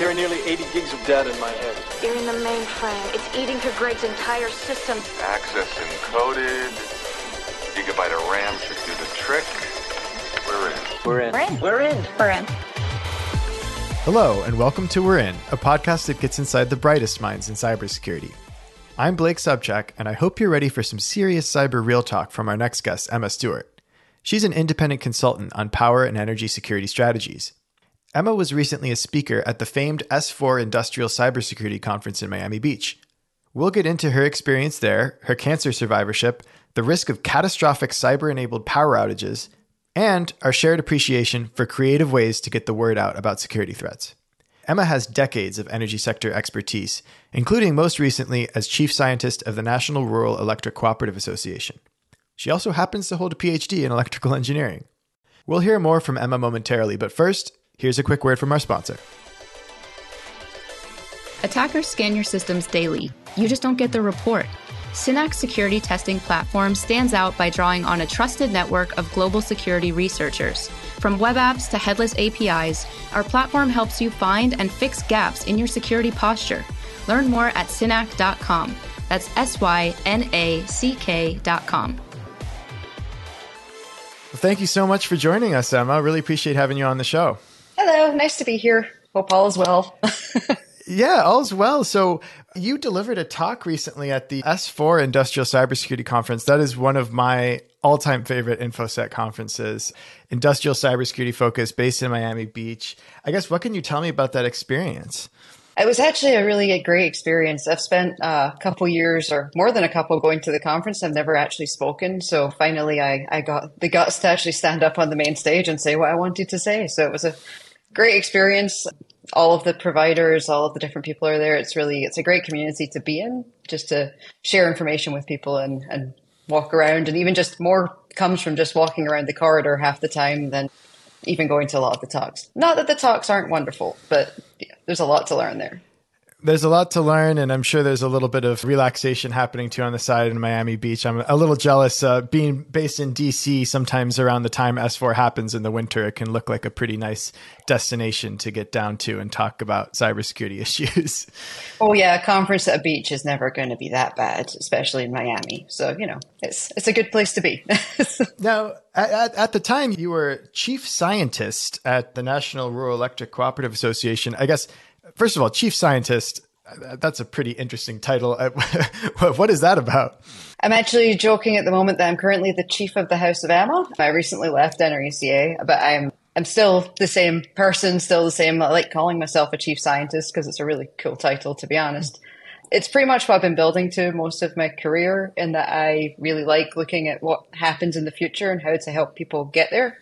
carry nearly 80 gigs of data in my head. You're in the mainframe. It's eating through Greg's entire system. Access encoded. Gigabyte of RAM should do the trick. We're in. We're in. We're in. We're in. We're in. Hello, and welcome to We're In, a podcast that gets inside the brightest minds in cybersecurity. I'm Blake Sobczak, and I hope you're ready for some serious cyber real talk from our next guest, Emma Stewart. She's an independent consultant on power and energy security strategies. Emma was recently a speaker at the famed S4 Industrial Cybersecurity Conference in Miami Beach. We'll get into her experience there, her cancer survivorship, the risk of catastrophic cyber enabled power outages, and our shared appreciation for creative ways to get the word out about security threats. Emma has decades of energy sector expertise, including most recently as chief scientist of the National Rural Electric Cooperative Association. She also happens to hold a PhD in electrical engineering. We'll hear more from Emma momentarily, but first, here's a quick word from our sponsor. Attackers scan your systems daily. You just don't get the report. Synack's security testing platform stands out by drawing on a trusted network of global security researchers. From web apps to headless APIs, our platform helps you find and fix gaps in your security posture. Learn more at synack.com. That's S Y N A C K.com. Well, thank you so much for joining us, Emma. Really appreciate having you on the show. Hello, nice to be here. Hope all is well. Yeah, all's well. So you delivered a talk recently at the S4 Industrial Cybersecurity Conference. That is one of my all-time favorite InfoSec conferences. Industrial cybersecurity focus based in Miami Beach. I guess what can you tell me about that experience? It was actually a really great experience. I've spent uh, a couple years or more than a couple going to the conference. I've never actually spoken. So finally I, I got the guts to actually stand up on the main stage and say what I wanted to say. So it was a great experience all of the providers, all of the different people are there. It's really it's a great community to be in, just to share information with people and and walk around, and even just more comes from just walking around the corridor half the time than even going to a lot of the talks. Not that the talks aren't wonderful, but yeah, there's a lot to learn there there's a lot to learn, and I'm sure there's a little bit of relaxation happening too on the side in Miami Beach. I'm a little jealous uh, being based in DC. Sometimes around the time S4 happens in the winter, it can look like a pretty nice destination to get down to and talk about cybersecurity issues. Oh yeah, a conference at a beach is never going to be that bad, especially in Miami. So you know, it's it's a good place to be. now, at, at the time, you were chief scientist at the National Rural Electric Cooperative Association. I guess first of all, chief scientist. Uh, that's a pretty interesting title. Uh, what is that about? I'm actually joking at the moment that I'm currently the chief of the House of Emma. I recently left NRECA, but I'm I'm still the same person, still the same. I like calling myself a chief scientist because it's a really cool title, to be honest. It's pretty much what I've been building to most of my career, in that I really like looking at what happens in the future and how to help people get there.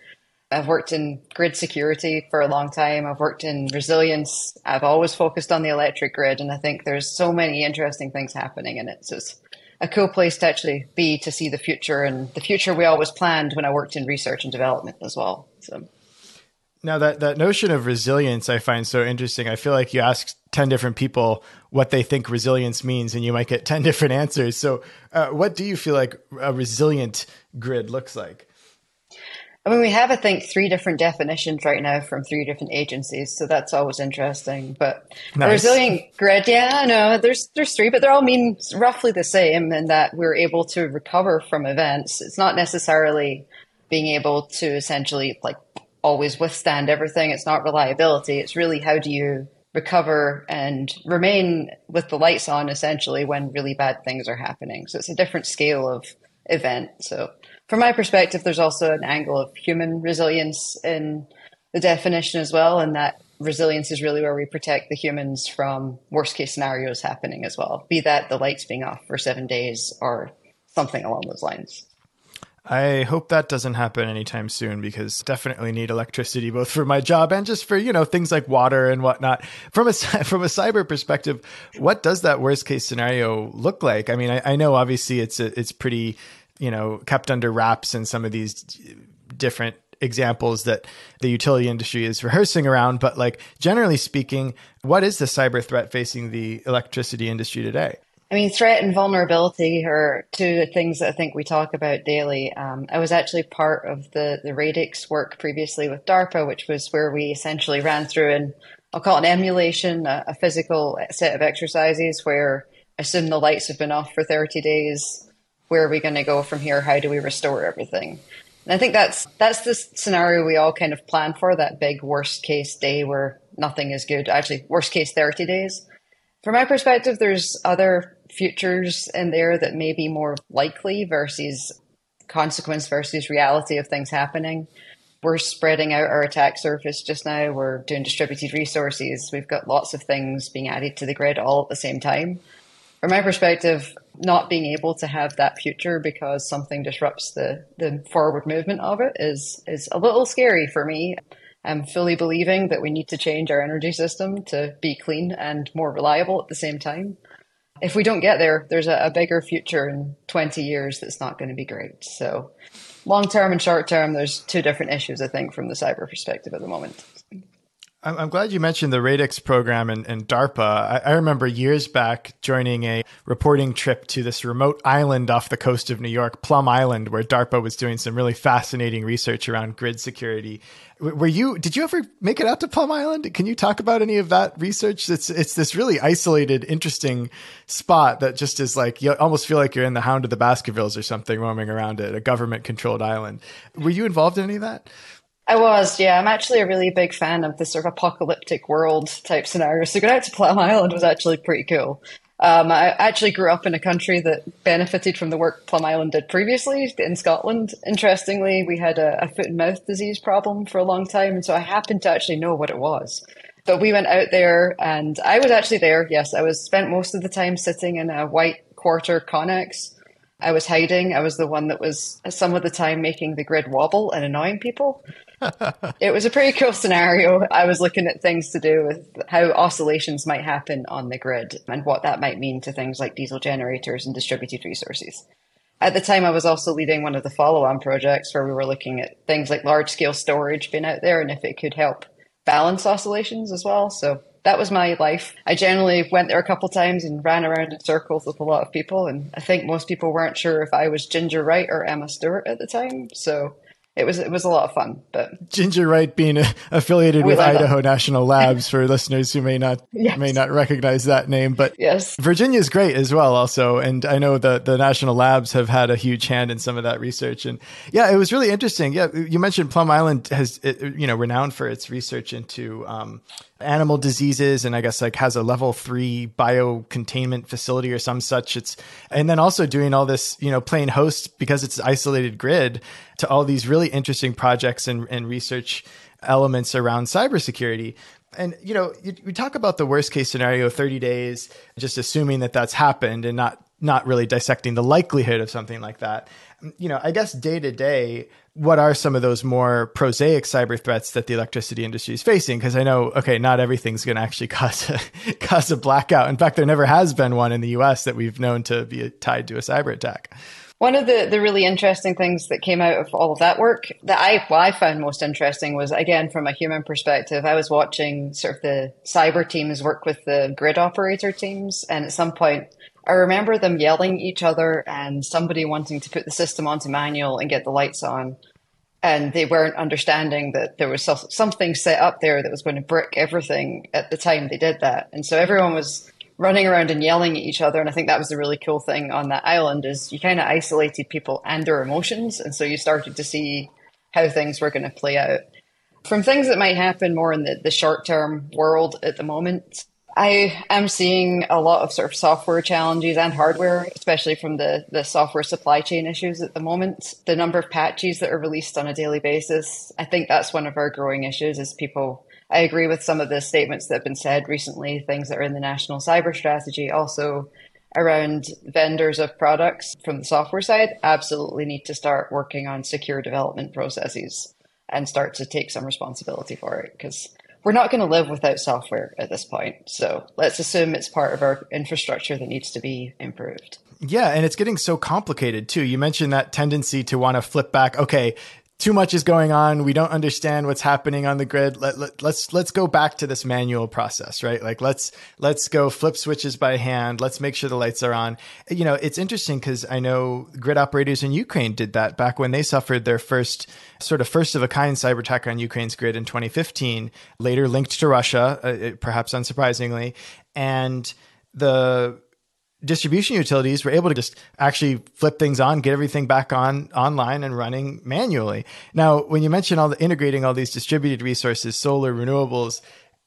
I've worked in grid security for a long time. I've worked in resilience. I've always focused on the electric grid, and I think there's so many interesting things happening in it. So it's a cool place to actually be to see the future and the future we always planned when I worked in research and development as well. So now that that notion of resilience I find so interesting. I feel like you ask 10 different people what they think resilience means and you might get 10 different answers. So uh, what do you feel like a resilient grid looks like? I mean, we have, I think, three different definitions right now from three different agencies, so that's always interesting. But nice. resilient grid, yeah, no, there's there's three, but they all mean roughly the same in that we're able to recover from events. It's not necessarily being able to essentially like always withstand everything. It's not reliability. It's really how do you recover and remain with the lights on essentially when really bad things are happening. So it's a different scale of event. So from my perspective, there's also an angle of human resilience in the definition as well, and that resilience is really where we protect the humans from worst case scenarios happening as well, be that the lights being off for seven days or something along those lines. I hope that doesn't happen anytime soon because definitely need electricity both for my job and just for you know things like water and whatnot. From a from a cyber perspective, what does that worst case scenario look like? I mean, I, I know obviously it's a, it's pretty you know kept under wraps in some of these different examples that the utility industry is rehearsing around but like generally speaking what is the cyber threat facing the electricity industry today I mean, threat and vulnerability are two things that I think we talk about daily. Um, I was actually part of the, the RADICS work previously with DARPA, which was where we essentially ran through and I'll call it an emulation, a, a physical set of exercises where assume the lights have been off for 30 days. Where are we going to go from here? How do we restore everything? And I think that's that's the scenario we all kind of plan for that big worst case day where nothing is good. Actually, worst case 30 days. From my perspective, there's other futures in there that may be more likely versus consequence versus reality of things happening. We're spreading out our attack surface just now. We're doing distributed resources. We've got lots of things being added to the grid all at the same time. From my perspective, not being able to have that future because something disrupts the, the forward movement of it is is a little scary for me. I'm fully believing that we need to change our energy system to be clean and more reliable at the same time. If we don't get there, there's a, a bigger future in 20 years that's not going to be great. So, long term and short term, there's two different issues, I think, from the cyber perspective at the moment. I'm glad you mentioned the RADICS program and, and DARPA. I, I, remember years back joining a reporting trip to this remote island off the coast of New York, Plum Island, where DARPA was doing some really fascinating research around grid security. Were you? Did you ever make it out to Plum Island? Can you talk about any of that research? It's it's this really isolated, interesting spot that just is like you almost feel like you're in the Hound of the Baskervilles or something, roaming around it, a government-controlled island. Were you involved in any of that? I was, yeah. I'm actually a really big fan of the sort of apocalyptic world type scenario. So going out to Plum Island was actually pretty cool. Um, I actually grew up in a country that benefited from the work Plum Island did previously in Scotland. Interestingly, we had a, a foot and mouth disease problem for a long time, and so I happened to actually know what it was. But we went out there, and I was actually there. Yes, I was spent most of the time sitting in a white quarter Connex. I was hiding. I was the one that was some of the time making the grid wobble and annoying people. It was a pretty cool scenario. I was looking at things to do with how oscillations might happen on the grid and what that might mean to things like diesel generators and distributed resources. At the time, I was also leading one of the follow on projects where we were looking at things like large scale storage being out there and if it could help balance oscillations as well. So that was my life. I generally went there a couple times and ran around in circles with a lot of people. And I think most people weren't sure if I was Ginger Wright or Emma Stewart at the time. So it was it was a lot of fun. But Ginger Wright being affiliated with Idaho National Labs for listeners who may not yes. may not recognize that name, but yes, Virginia's great as well. Also, and I know the the National Labs have had a huge hand in some of that research. And yeah, it was really interesting. Yeah, you mentioned Plum Island has you know renowned for its research into um, animal diseases and I guess like has a level three bio containment facility or some such. It's and then also doing all this, you know, playing host because it's isolated grid to all these really interesting projects and, and research elements around cybersecurity. And you know, you, we talk about the worst case scenario, 30 days, just assuming that that's happened and not not really dissecting the likelihood of something like that. You know, I guess day to day, what are some of those more prosaic cyber threats that the electricity industry is facing? Because I know, okay, not everything's going to actually cause a, cause a blackout. In fact, there never has been one in the U.S. that we've known to be tied to a cyber attack. One of the, the really interesting things that came out of all of that work that I, I found most interesting was, again, from a human perspective, I was watching sort of the cyber teams work with the grid operator teams. And at some point, I remember them yelling at each other and somebody wanting to put the system onto manual and get the lights on. And they weren't understanding that there was something set up there that was going to brick everything at the time they did that. And so everyone was running around and yelling at each other. And I think that was the really cool thing on that island is you kind of isolated people and their emotions. And so you started to see how things were going to play out. From things that might happen more in the, the short term world at the moment, I am seeing a lot of sort of software challenges and hardware, especially from the, the software supply chain issues at the moment. The number of patches that are released on a daily basis, I think that's one of our growing issues is people I agree with some of the statements that have been said recently, things that are in the national cyber strategy, also around vendors of products from the software side, absolutely need to start working on secure development processes and start to take some responsibility for it because we're not going to live without software at this point. So let's assume it's part of our infrastructure that needs to be improved. Yeah, and it's getting so complicated too. You mentioned that tendency to want to flip back. Okay, too much is going on. We don't understand what's happening on the grid. Let, let, let's let's go back to this manual process, right? Like let's let's go flip switches by hand. Let's make sure the lights are on. You know, it's interesting because I know grid operators in Ukraine did that back when they suffered their first sort of first of a kind cyber attack on Ukraine's grid in 2015. Later linked to Russia, uh, perhaps unsurprisingly, and the distribution utilities were able to just actually flip things on, get everything back on online and running manually. Now, when you mention all the integrating all these distributed resources, solar, renewables,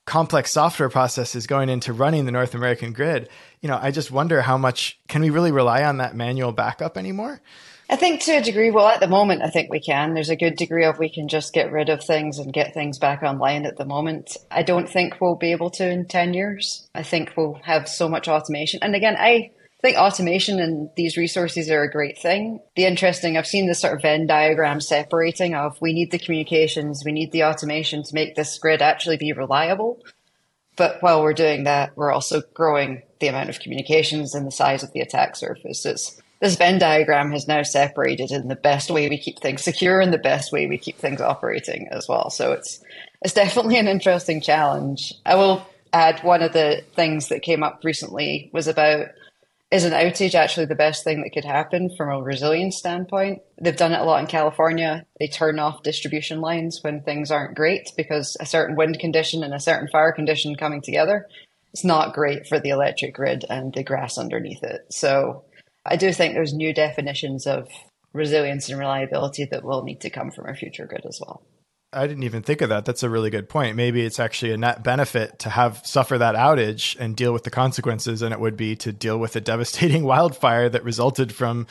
complex software processes going into running the North American grid, you know, I just wonder how much can we really rely on that manual backup anymore? I think to a degree, well, at the moment, I think we can. There's a good degree of we can just get rid of things and get things back online at the moment. I don't think we'll be able to in 10 years. I think we'll have so much automation. And again, I think automation and these resources are a great thing. The interesting, I've seen this sort of Venn diagram separating of we need the communications, we need the automation to make this grid actually be reliable. But while we're doing that, we're also growing the amount of communications and the size of the attack surface. It's, this Venn diagram has now separated in the best way we keep things secure and the best way we keep things operating as well. So it's it's definitely an interesting challenge. I will add one of the things that came up recently was about is an outage actually the best thing that could happen from a resilience standpoint? They've done it a lot in California. They turn off distribution lines when things aren't great because a certain wind condition and a certain fire condition coming together it's not great for the electric grid and the grass underneath it. So I do think there's new definitions of resilience and reliability that will need to come from our future grid as well. I didn't even think of that. That's a really good point. Maybe it's actually a net benefit to have suffer that outage and deal with the consequences than it would be to deal with a devastating wildfire that resulted from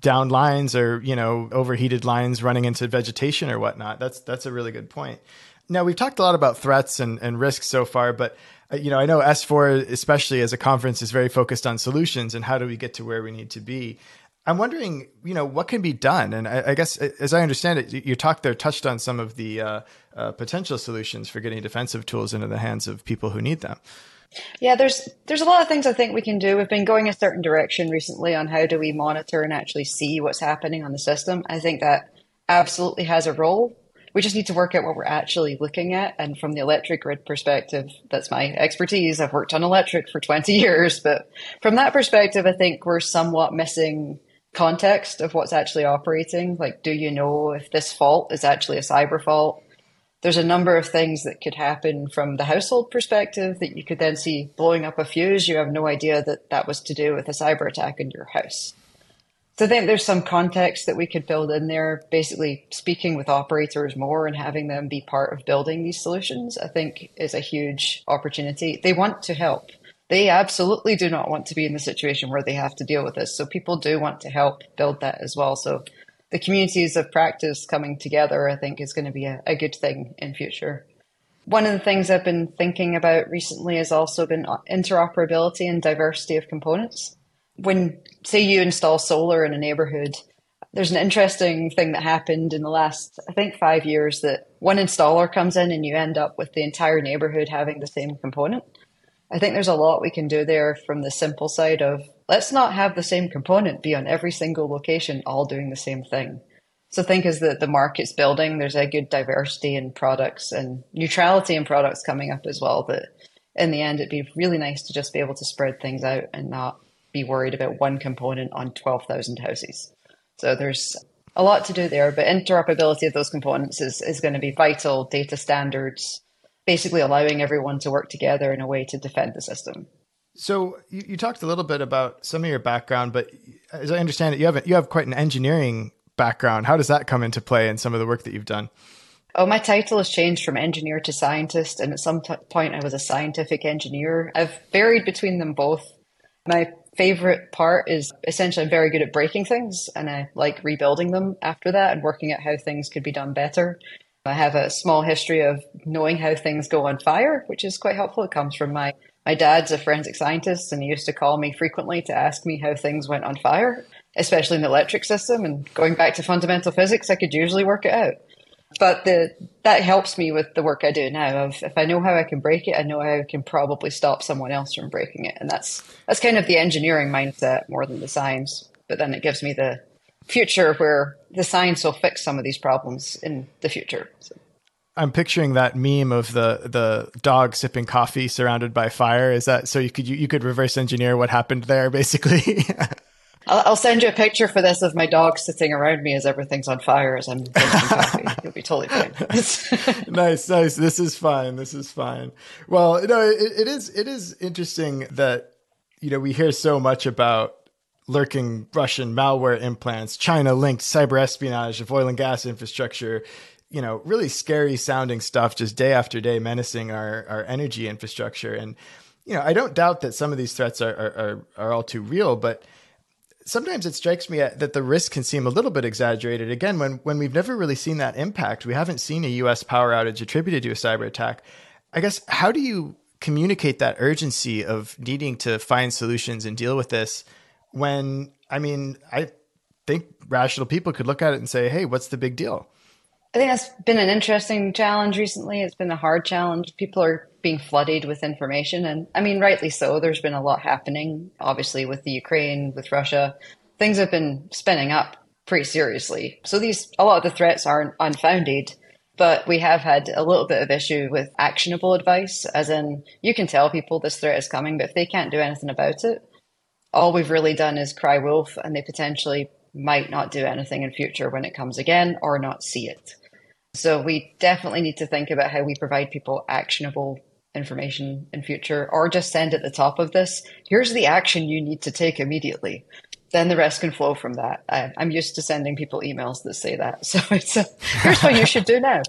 down lines or, you know, overheated lines running into vegetation or whatnot. That's that's a really good point. Now we've talked a lot about threats and, and risks so far, but you know, I know S4, especially as a conference, is very focused on solutions and how do we get to where we need to be. I'm wondering, you know, what can be done? And I, I guess, as I understand it, you talked there, touched on some of the uh, uh, potential solutions for getting defensive tools into the hands of people who need them. Yeah, there's there's a lot of things I think we can do. We've been going a certain direction recently on how do we monitor and actually see what's happening on the system. I think that absolutely has a role we just need to work out what we're actually looking at. And from the electric grid perspective, that's my expertise. I've worked on electric for 20 years, but from that perspective, I think we're somewhat missing context of what's actually operating. Like, do you know if this fault is actually a cyber fault? There's a number of things that could happen from the household perspective that you could then see blowing up a fuse. You have no idea that that was to do with a cyber attack in your house. So I think there's some context that we could build in there, basically speaking with operators more and having them be part of building these solutions, I think is a huge opportunity. They want to help. They absolutely do not want to be in the situation where they have to deal with this. So people do want to help build that as well. So the communities of practice coming together, I think, is going to be a, a good thing in future. One of the things I've been thinking about recently has also been interoperability and diversity of components when say you install solar in a neighborhood there's an interesting thing that happened in the last i think five years that one installer comes in and you end up with the entire neighborhood having the same component. I think there's a lot we can do there from the simple side of let's not have the same component be on every single location all doing the same thing. So think as the, the market's building there's a good diversity in products and neutrality in products coming up as well that in the end it'd be really nice to just be able to spread things out and not be worried about one component on 12,000 houses. So there's a lot to do there, but interoperability of those components is, is going to be vital. Data standards, basically allowing everyone to work together in a way to defend the system. So you, you talked a little bit about some of your background, but as I understand it, you have you have quite an engineering background. How does that come into play in some of the work that you've done? Oh, my title has changed from engineer to scientist, and at some t- point I was a scientific engineer. I've varied between them both. My favorite part is essentially I'm very good at breaking things and I like rebuilding them after that and working out how things could be done better. I have a small history of knowing how things go on fire, which is quite helpful. It comes from my my dad's a forensic scientist and he used to call me frequently to ask me how things went on fire, especially in the electric system. And going back to fundamental physics, I could usually work it out. But the that helps me with the work I do now. Of if I know how I can break it, I know how I can probably stop someone else from breaking it, and that's that's kind of the engineering mindset more than the science. But then it gives me the future where the science will fix some of these problems in the future. So. I'm picturing that meme of the the dog sipping coffee surrounded by fire. Is that so? You could you, you could reverse engineer what happened there, basically. I'll, I'll, send you a picture for this of my dog sitting around me as everything's on fire as I'm drinking coffee. You'll be totally fine. nice, nice. This is fine. This is fine. Well, no, it, it is. It is interesting that you know we hear so much about lurking Russian malware implants, China linked cyber espionage of oil and gas infrastructure, you know, really scary sounding stuff just day after day menacing our, our energy infrastructure. And, you know, I don't doubt that some of these threats are, are, are all too real, but sometimes it strikes me uh, that the risk can seem a little bit exaggerated. Again, when, when we've never really seen that impact, we haven't seen a US power outage attributed to a cyber attack. I guess, how do you communicate that urgency of needing to find solutions and deal with this when, I mean, I think rational people could look at it and say, hey, what's the big deal? I think that's been an interesting challenge recently. It's been a hard challenge. People are being flooded with information. And I mean, rightly so. There's been a lot happening, obviously, with the Ukraine, with Russia. Things have been spinning up pretty seriously. So these, a lot of the threats aren't unfounded, but we have had a little bit of issue with actionable advice, as in you can tell people this threat is coming, but if they can't do anything about it, all we've really done is cry wolf and they potentially might not do anything in future when it comes again or not see it. So we definitely need to think about how we provide people actionable information in future or just send at the top of this, here's the action you need to take immediately. Then the rest can flow from that. I, am used to sending people emails that say that. So it's a, here's what you should do now.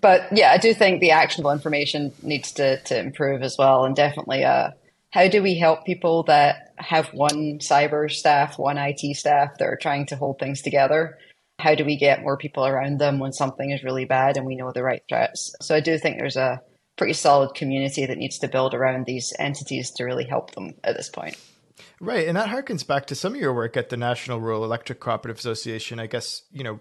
But yeah, I do think the actionable information needs to, to improve as well. And definitely, uh, how do we help people that have one cyber staff, one IT staff that are trying to hold things together? How do we get more people around them when something is really bad and we know the right threats? So I do think there's a pretty solid community that needs to build around these entities to really help them at this point. Right. And that harkens back to some of your work at the National Rural Electric Cooperative Association. I guess, you know,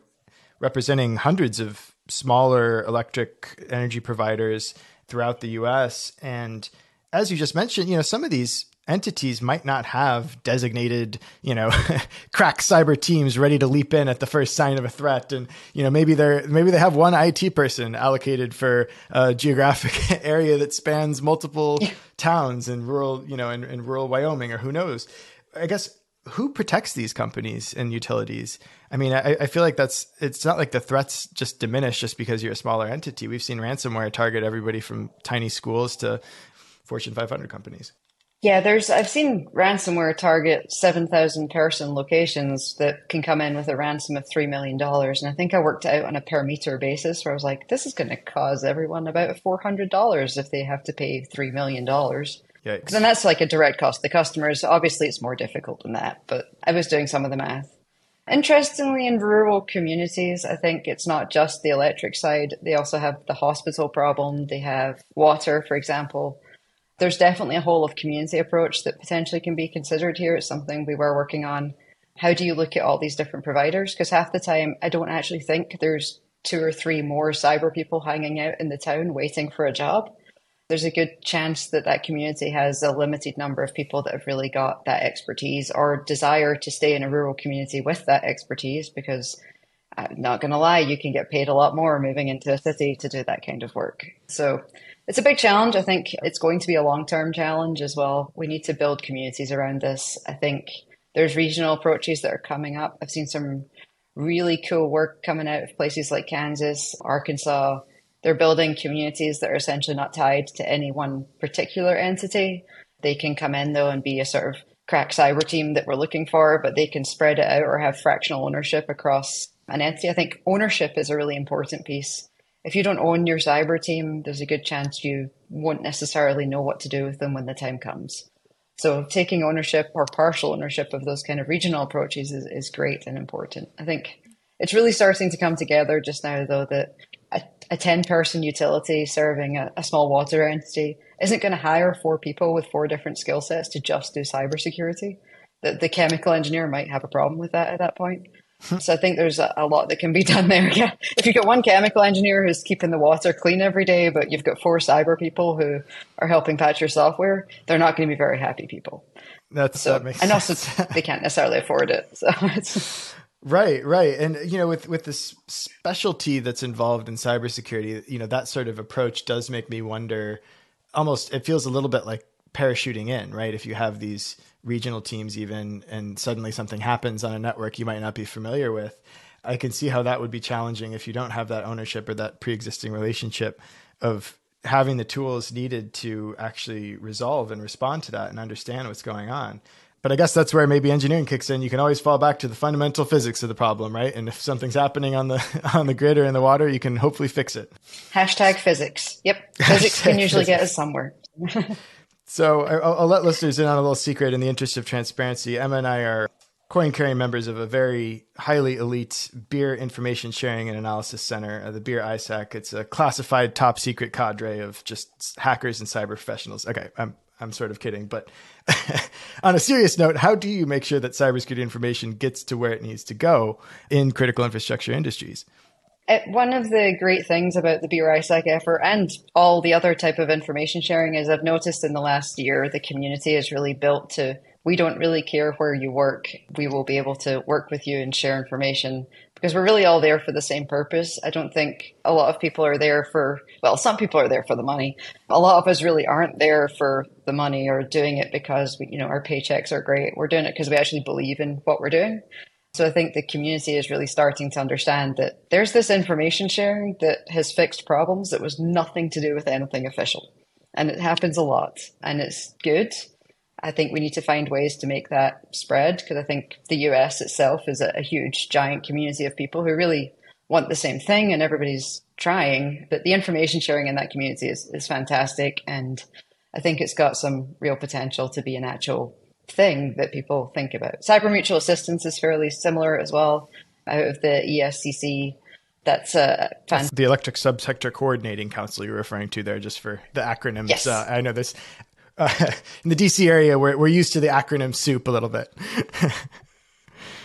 representing hundreds of smaller electric energy providers throughout the US. And as you just mentioned, you know, some of these entities might not have designated, you know, crack cyber teams ready to leap in at the first sign of a threat. And, you know, maybe they're, maybe they have one IT person allocated for a geographic area that spans multiple towns in rural, you know, in, in rural Wyoming or who knows. I guess who protects these companies and utilities? I mean, I, I, feel like that's it's not like the threats just diminish just because you're a smaller entity. We've seen ransomware target everybody from tiny schools to Fortune 500 companies. Yeah, there's I've seen ransomware target 7,000 person locations that can come in with a ransom of 3 million dollars and I think I worked out on a per meter basis where I was like this is going to cause everyone about $400 if they have to pay 3 million dollars. Because then that's like a direct cost to the customers. Obviously, it's more difficult than that, but I was doing some of the math. Interestingly, in rural communities, I think it's not just the electric side. They also have the hospital problem. They have water, for example there's definitely a whole of community approach that potentially can be considered here. It's something we were working on. How do you look at all these different providers? Because half the time, I don't actually think there's two or three more cyber people hanging out in the town waiting for a job. There's a good chance that that community has a limited number of people that have really got that expertise or desire to stay in a rural community with that expertise because I'm not going to lie, you can get paid a lot more moving into a city to do that kind of work. So it's a big challenge. I think it's going to be a long term challenge as well. We need to build communities around this. I think there's regional approaches that are coming up. I've seen some really cool work coming out of places like Kansas, Arkansas. They're building communities that are essentially not tied to any one particular entity. They can come in though and be a sort of crack cyber team that we're looking for, but they can spread it out or have fractional ownership across an entity. I think ownership is a really important piece if you don't own your cyber team, there's a good chance you won't necessarily know what to do with them when the time comes. So taking ownership or partial ownership of those kind of regional approaches is, is great and important. I think it's really starting to come together just now, though, that a, a 10 person utility serving a, a small water entity isn't going to hire four people with four different skill sets to just do cybersecurity. The, the chemical engineer might have a problem with that at that point. So I think there's a, a, lot that can be done there. Yeah. If you've got one chemical engineer who's keeping the water clean every day, but you've got four cyber people who are helping patch your software, they're not going to be very happy people. That's so, that and also they can't necessarily afford it. So it's Right, right. And you know, with with this specialty that's involved in cybersecurity, you know, that sort of approach does make me wonder almost it feels a little bit like parachuting in, right? If you have these regional teams even and suddenly something happens on a network you might not be familiar with, I can see how that would be challenging if you don't have that ownership or that pre-existing relationship of having the tools needed to actually resolve and respond to that and understand what's going on. But I guess that's where maybe engineering kicks in. You can always fall back to the fundamental physics of the problem, right? And if something's happening on the on the grid or in the water, you can hopefully fix it. Hashtag physics. Yep, physics can usually get us somewhere. so I'll, I'll, let listeners in on a little secret in the interest of transparency. Emma and I are coin carrying members of a very highly elite beer information sharing and analysis center, uh, the Beer ISAC. It's a classified top secret cadre of just hackers and cyber professionals. Okay, I'm I'm sort of kidding, but on a serious note, how do you make sure that cybersecurity information gets to where it needs to go in critical infrastructure industries? Uh, one of the great things about the Beer effort and all the other type of information sharing is I've noticed in the last year the community is really built to we don't really care where you work. We will be able to work with you and share information because we're really all there for the same purpose. I don't think a lot of people are there for, well, some people are there for the money. A lot of us really aren't there for the money or doing it because, we, you know, our paychecks are great. We're doing it because we actually believe in what we're doing. So I think the community is really starting to understand that there's this information sharing that has fixed problems that was nothing to do with anything official. And it happens a lot and it's good I think we need to find ways to make that spread because I think the US itself is a, a, huge, giant community of people who really want the same thing and everybody's trying. But the information sharing in that community is, is fantastic. And I think it's got some real potential to be an actual thing that people think about. Cyber mutual assistance is fairly similar as well out of the ESCC. That's a fan- That's the Electric Subsector Coordinating Council you're referring to there, just for the acronyms. Yes. Uh, I know this uh, in the DC area, we're, we're used to the acronym soup a little bit.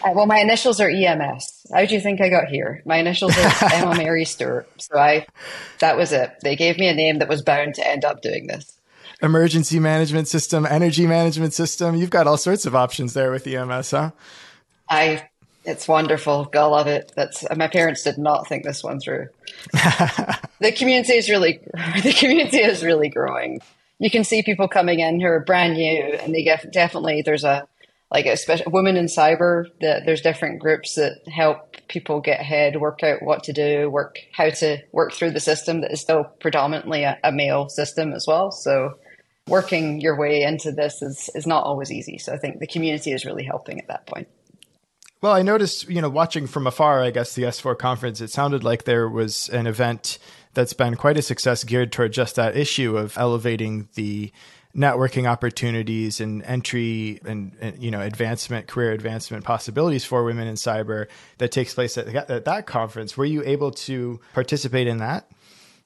Uh, well, my initials are EMS. How do you think I got here? My initials are Emma Mary Stewart. So I, that was it. They gave me a name that was bound to end up doing this. Emergency management system, energy management system. You've got all sorts of options there with EMS, huh? I, it's wonderful. I love it. That's my parents did not think this one through. the community is really, the community is really growing you can see people coming in who are brand new and they get definitely there's a like especially women in cyber that there's different groups that help people get ahead work out what to do work how to work through the system that is still predominantly a, a male system as well so working your way into this is is not always easy. So i think the community is really helping at that point. Well i noticed you know watching from afar i guess the s4 conference it sounded like there was an event that's been quite a success geared toward just that issue of elevating the networking opportunities and entry and, and, you know advancement career advancement possibilities for women in cyber that takes place at, at that conference. Were you able to participate in that?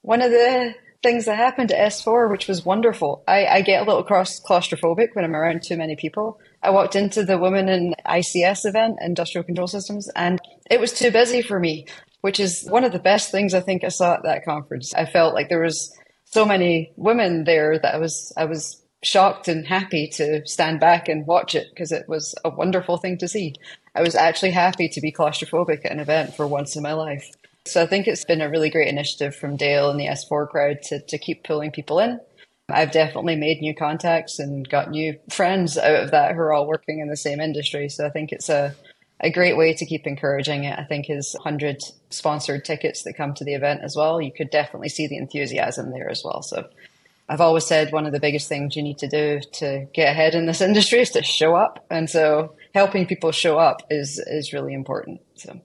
One of the things that happened at s4 which was wonderful i, I get a little cross claustrophobic when i'm around too many people i walked into the women in ics event industrial control systems and it was too busy for me which is one of the best things I think I saw at that conference. I felt like there was so many women there that I was I was shocked and happy to stand back and watch it because it was a wonderful thing to see. I was actually happy to be claustrophobic at an event for once in my life. So I think it's been a really great initiative from Dale and the S4 crowd to, to keep pulling people in. I've definitely made new contacts and got new friends out of that who are all working in the same industry. So I think it's a a great way to keep encouraging it, I think, is 100 sponsored tickets that come to the event as well. You could definitely see the enthusiasm there as well. So I've always said one of the biggest things you need to do to get ahead in this industry is to show up. And so helping people show up is, is really important. So.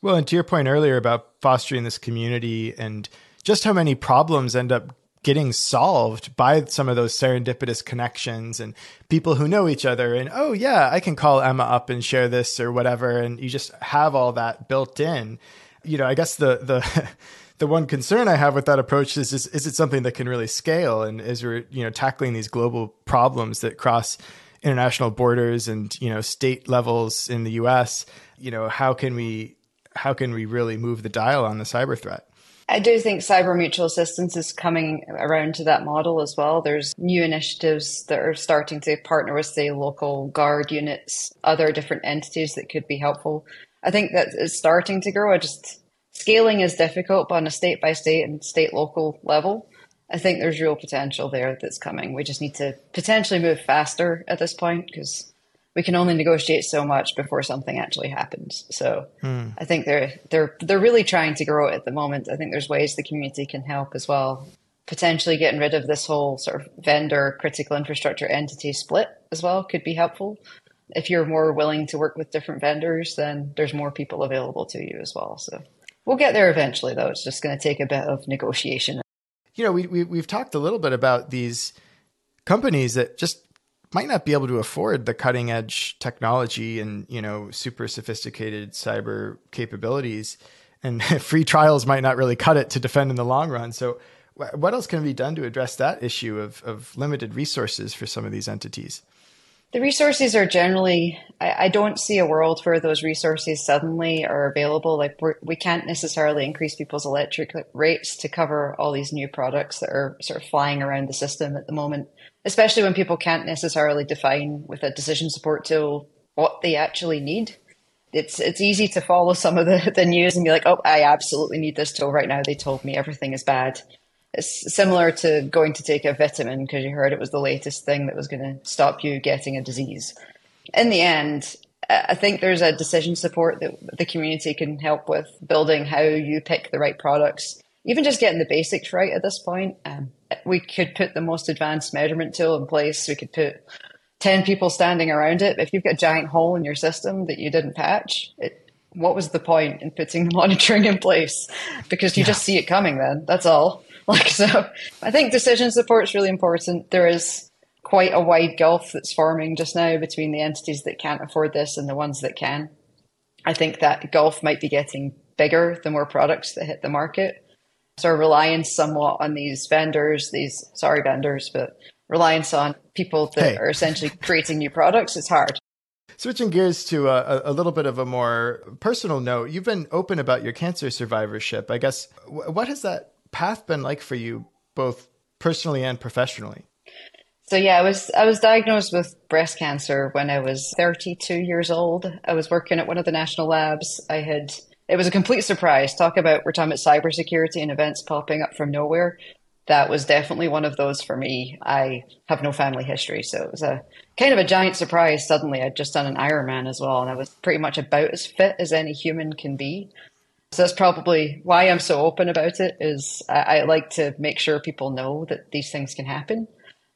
Well, and to your point earlier about fostering this community and just how many problems end up getting solved by some of those serendipitous connections and people who know each other and oh yeah i can call emma up and share this or whatever and you just have all that built in. You know i guess the the the one concern i have with that approach is, is is it something that can really scale? And as we're you know tackling these global problems that cross international borders and you know state levels in the us you know how can we how can we really move the dial on the cyber threat I do think cyber mutual assistance is coming around to that model as well. There's new initiatives that are starting to partner with, say, local guard units, other different entities that could be helpful. I think that it's starting to grow. I just scaling is difficult, but on a state by state and state local level, I think there's real potential there that's coming. We just need to potentially move faster at this point because we can only negotiate so much before something actually happens. So mm. I think they're they're they're really trying to grow it at the moment. I think there's ways the community can help as well. Potentially getting rid of this whole sort of vendor critical infrastructure entity split as well could be helpful. If you're more willing to work with different vendors, then there's more people available to you as well. So we'll get there eventually, though. It's just going to take a bit of negotiation. You know, we, we we've talked a little bit about these companies that just might not be able to afford the cutting edge technology and you know super sophisticated cyber capabilities and free trials might not really cut it to defend in the long run. So what else can be done to address that issue of, of limited resources for some of these entities? The resources are generally I, I don't see a world where those resources suddenly are available. Like we're, we can't necessarily increase people's electric rates to cover all these new products that are sort of flying around the system at the moment especially when people can't necessarily define with a decision support tool what they actually need. It's it's easy to follow some of the, the news and be like, oh, I absolutely need this tool right now. They told me everything is bad. It's similar to going to take a vitamin because you heard it was the latest thing that was going to stop you getting a disease. In the end, I think there's a decision support that the community can help with building how you pick the right products, even just getting the basics right at this point. Um, we could put the most advanced measurement tool in place. We could put 10 people standing around it. If you've got a giant hole in your system that you didn't patch, it, what was the point in putting the monitoring in place? Because you yeah. just see it coming then. That's all. Like, so I think decision support is really important. There is quite a wide gulf that's forming just now between the entities that can't afford this and the ones that can. I think that gulf might be getting bigger the more products that hit the market. So reliance somewhat on these vendors, these sorry vendors, but reliance on people that hey. are essentially creating new products is hard. Switching gears to a, a, little bit of a more personal note, you've been open about your cancer survivorship. I guess what has that path been like for you, both personally and professionally? So yeah, I was I was diagnosed with breast cancer when I was 32 years old. I was working at one of the national labs. I had it was a complete surprise. Talk about we're talking about cybersecurity and events popping up from nowhere. That was definitely one of those for me. I have no family history, so it was a kind of a giant surprise. Suddenly, I'd just done an Ironman as well, and I was pretty much about as fit as any human can be. So that's probably why I'm so open about it. Is I, I like to make sure people know that these things can happen.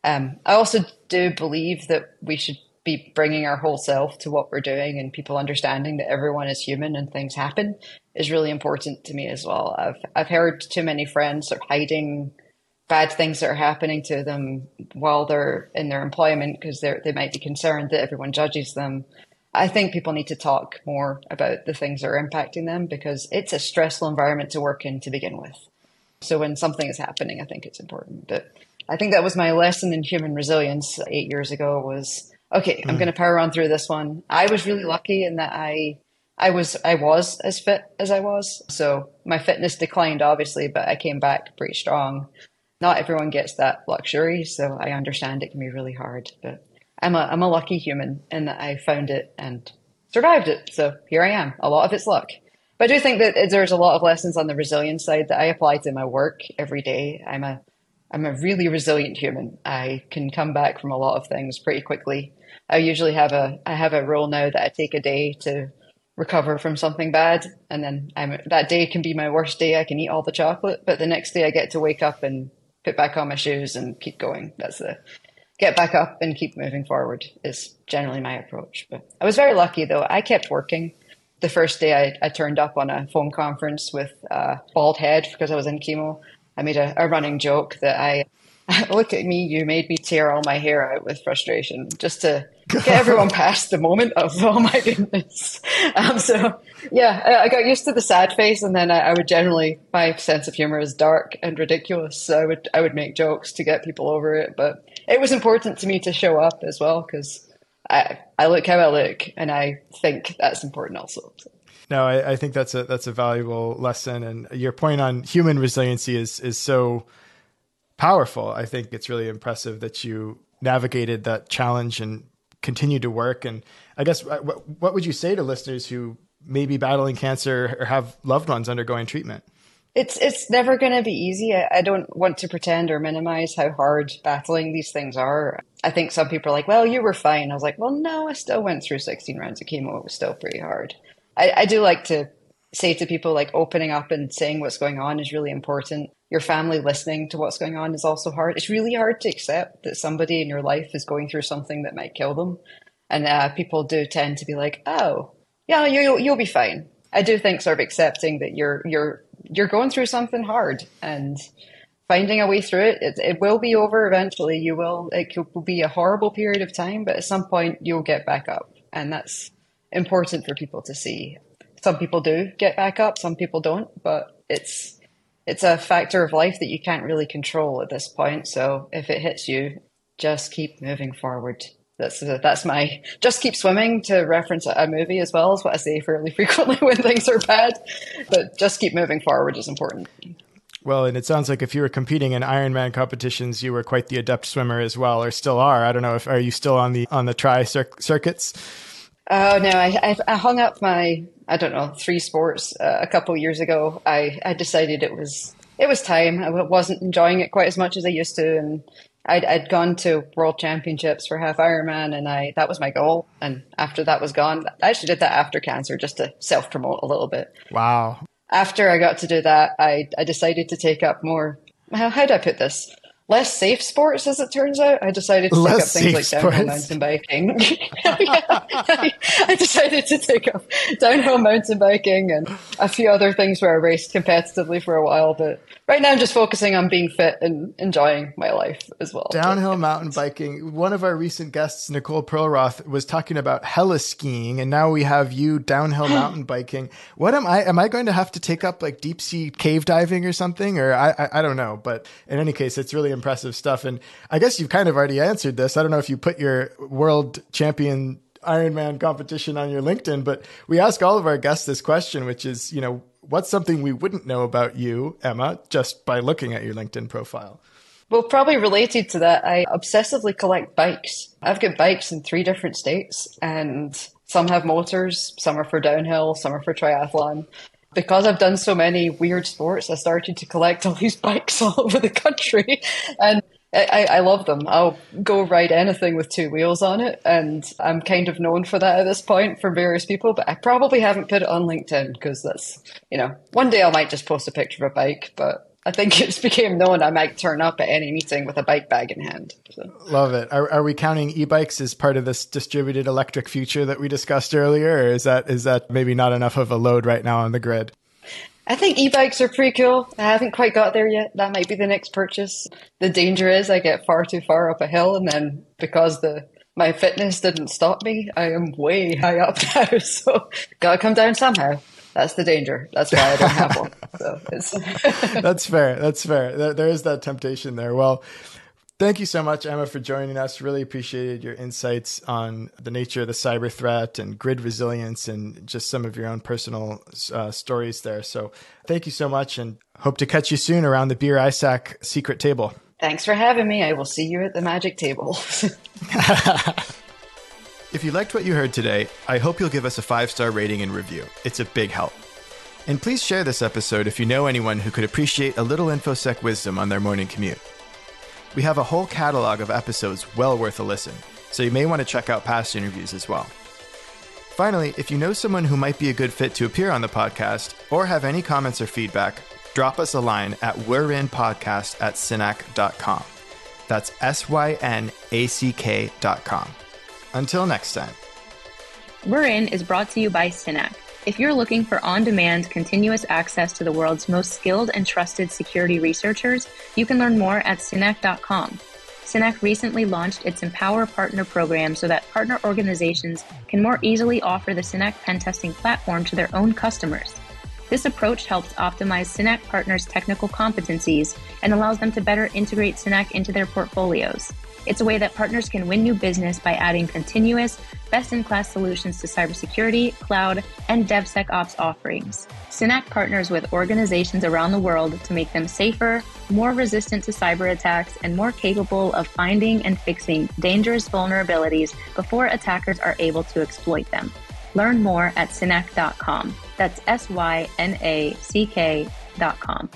Um, I also do believe that we should be bringing our whole self to what we're doing and people understanding that everyone is human and things happen is really important to me as well. I've I've heard too many friends are hiding bad things that are happening to them while they're in their employment because they they might be concerned that everyone judges them. I think people need to talk more about the things that are impacting them because it's a stressful environment to work in to begin with. So when something is happening, I think it's important. But I think that was my lesson in human resilience eight years ago was okay, mm. I'm going to power on through this one. I was really lucky in that I I was I was as fit as I was. So my fitness declined obviously, but I came back pretty strong. Not everyone gets that luxury, so I understand it can be really hard, but I'm a I'm a lucky human in that I found it and survived it. So here I am. A lot of it's luck. But I do think that there's a lot of lessons on the resilience side that I apply to my work every day. I'm a I'm a really resilient human. I can come back from a lot of things pretty quickly. I usually have a I have a rule now that I take a day to recover from something bad, and then I'm, that day can be my worst day. I can eat all the chocolate, but the next day I get to wake up and put back on my shoes and keep going. That's the get back up and keep moving forward is generally my approach. But I was very lucky though. I kept working. The first day I, I turned up on a phone conference with a bald head because I was in chemo. I made a, a running joke that I look at me, you made me tear all my hair out with frustration just to get everyone past the moment of, oh my goodness. Um, so, yeah, I got used to the sad face, and then I, I, would generally, my sense of humor is dark and ridiculous. So I would, I would make jokes to get people over it. But it was important to me to show up as well because I, I look how I look, and I think that's important also. So. No, I, I think that's a that's a valuable lesson, and your point on human resiliency is is so powerful. I think it's really impressive that you navigated that challenge and continued to work. And I guess uh, what, what would you say to listeners who may be battling cancer or have loved ones undergoing treatment? It's it's never going to be easy. I, I, don't want to pretend or minimize how hard battling these things are. I think some people are like, "Well, you were fine." I was like, "Well, no, I still went through 16 rounds of chemo. It was still pretty hard." I, I do like to say to people, like opening up and saying what's going on is really important. Your family listening to what's going on is also hard. It's really hard to accept that somebody in your life is going through something that might kill them, and uh, people do tend to be like, "Oh, yeah, you, you'll be fine." I do think sort of accepting that you're you're you're going through something hard and finding a way through it, it, it will be over eventually. You will, it will be a horrible period of time, but at some point you'll get back up. And that's important for people to see. Some people do get back up, some people don't, but it's, it's a factor of life that you can't really control at this point. So if it hits you, just keep moving forward. That's that's my just keep swimming to reference a movie as well as what I say fairly frequently when things are bad. But just keep moving forward is important. Well, and it sounds like if you were competing in Ironman competitions, you were quite the adept swimmer as well, or still are. I don't know if are you still on the on the tri circuits. Oh no, I, I hung up my I don't know three sports uh, a couple years ago. I I decided it was it was time. I wasn't enjoying it quite as much as I used to, and I'd, I'd gone to world championships for half Ironman and I, that was my goal. And after that was gone, I actually did that after cancer just to self promote a little bit. Wow. After I got to do that, I, I decided to take up more, how, how do I put this? Less safe sports, as it turns out. I decided to less take up things like downhill mountain biking. I decided to take up downhill mountain biking and a few other things where I raced competitively for a while. But right now, I'm just focusing on being fit and enjoying my life as well. Downhill mountain biking. One of our recent guests, Nicole Perlroth, was talking about heli-skiing, and now we have you downhill mountain biking. What am I? Am I going to have to take up like deep sea cave diving or something? Or I, I, I don't know. But in any case, it's really impressive stuff. And I guess you've kind of already answered this. I don't know if you put your world champion Ironman competition on your LinkedIn, but we ask all of our guests this question, which is, you know, what's something we wouldn't know about you, Emma, just by looking at your LinkedIn profile? Well, probably related to that, I obsessively collect bikes. I've got bikes in three different states, and some have motors, some are for downhill, some are for triathlon because I've done so many weird sports, I started to collect all these bikes all over the country. And I, I, love them. I'll go ride anything with two wheels on it. And I'm kind of known for that at this point from various people, but I probably haven't put it on LinkedIn because that's, you know, one day I might just post a picture of a bike, but I think it's became known I might turn up at any meeting with a bike bag in hand. So. Love it. Are, are we counting e-bikes as part of this distributed electric future that we discussed earlier, or is that is that maybe not enough of a load right now on the grid? I think e-bikes are pretty cool. I haven't quite got there yet. That might be the next purchase. The danger is I get far too far up a hill, and then because the my fitness didn't stop me, I am way high up now. So gotta come down somehow. That's the danger. That's why I don't have one. So That's fair. That's fair. There, there is that temptation there. Well, thank you so much, Emma, for joining us. Really appreciated your insights on the nature of the cyber threat and grid resilience and just some of your own personal uh, stories there. So thank you so much and hope to catch you soon around the Beer ISAC secret table. Thanks for having me. I will see you at the magic table. If you liked what you heard today, I hope you'll give us a five star rating and review. It's a big help. And please share this episode if you know anyone who could appreciate a little InfoSec wisdom on their morning commute. We have a whole catalog of episodes well worth a listen, so you may want to check out past interviews as well. Finally, if you know someone who might be a good fit to appear on the podcast or have any comments or feedback, drop us a line at we'reinpodcast at synack.com. That's S Y N A C K.com. Until next time. We're In is brought to you by Synack. If you're looking for on demand, continuous access to the world's most skilled and trusted security researchers, you can learn more at synack.com. Synack recently launched its Empower Partner program so that partner organizations can more easily offer the Synack pen testing platform to their own customers. This approach helps optimize Synack partners' technical competencies and allows them to better integrate Synack into their portfolios. It's a way that partners can win new business by adding continuous, best in class solutions to cybersecurity, cloud, and DevSecOps offerings. Synack partners with organizations around the world to make them safer, more resistant to cyber attacks, and more capable of finding and fixing dangerous vulnerabilities before attackers are able to exploit them. Learn more at synack.com. That's S Y N A C K.com.